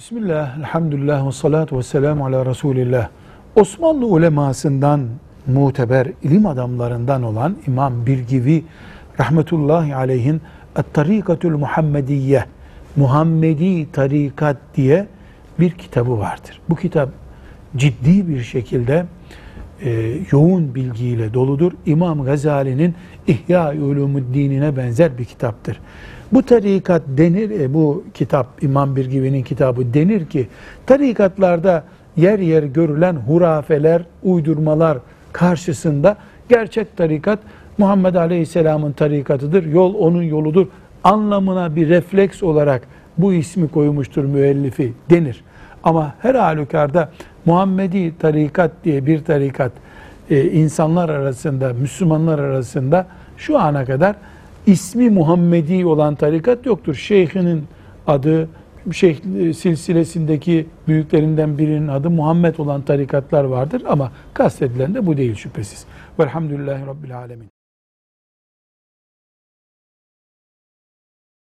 Bismillah, elhamdülillah ve salatu ve selamu ala Resulillah. Osmanlı ulemasından muteber ilim adamlarından olan İmam Birgivi rahmetullahi aleyhin Et-Tarikatül Muhammediye Muhammedi Tarikat diye bir kitabı vardır. Bu kitap ciddi bir şekilde e, yoğun bilgiyle doludur. İmam Gazali'nin İhya Ulumuddin'ine benzer bir kitaptır. Bu tarikat denir, e, bu kitap İmam Birgivi'nin kitabı denir ki tarikatlarda yer yer görülen hurafeler, uydurmalar karşısında gerçek tarikat Muhammed Aleyhisselam'ın tarikatıdır, yol onun yoludur anlamına bir refleks olarak bu ismi koymuştur müellifi denir. Ama her halükarda Muhammedi tarikat diye bir tarikat e, insanlar arasında, Müslümanlar arasında şu ana kadar ismi Muhammedi olan tarikat yoktur. Şeyhinin adı, şeyh e, silsilesindeki büyüklerinden birinin adı Muhammed olan tarikatlar vardır ama kastedilen de bu değil şüphesiz. Velhamdülillahi Rabbil Alemin.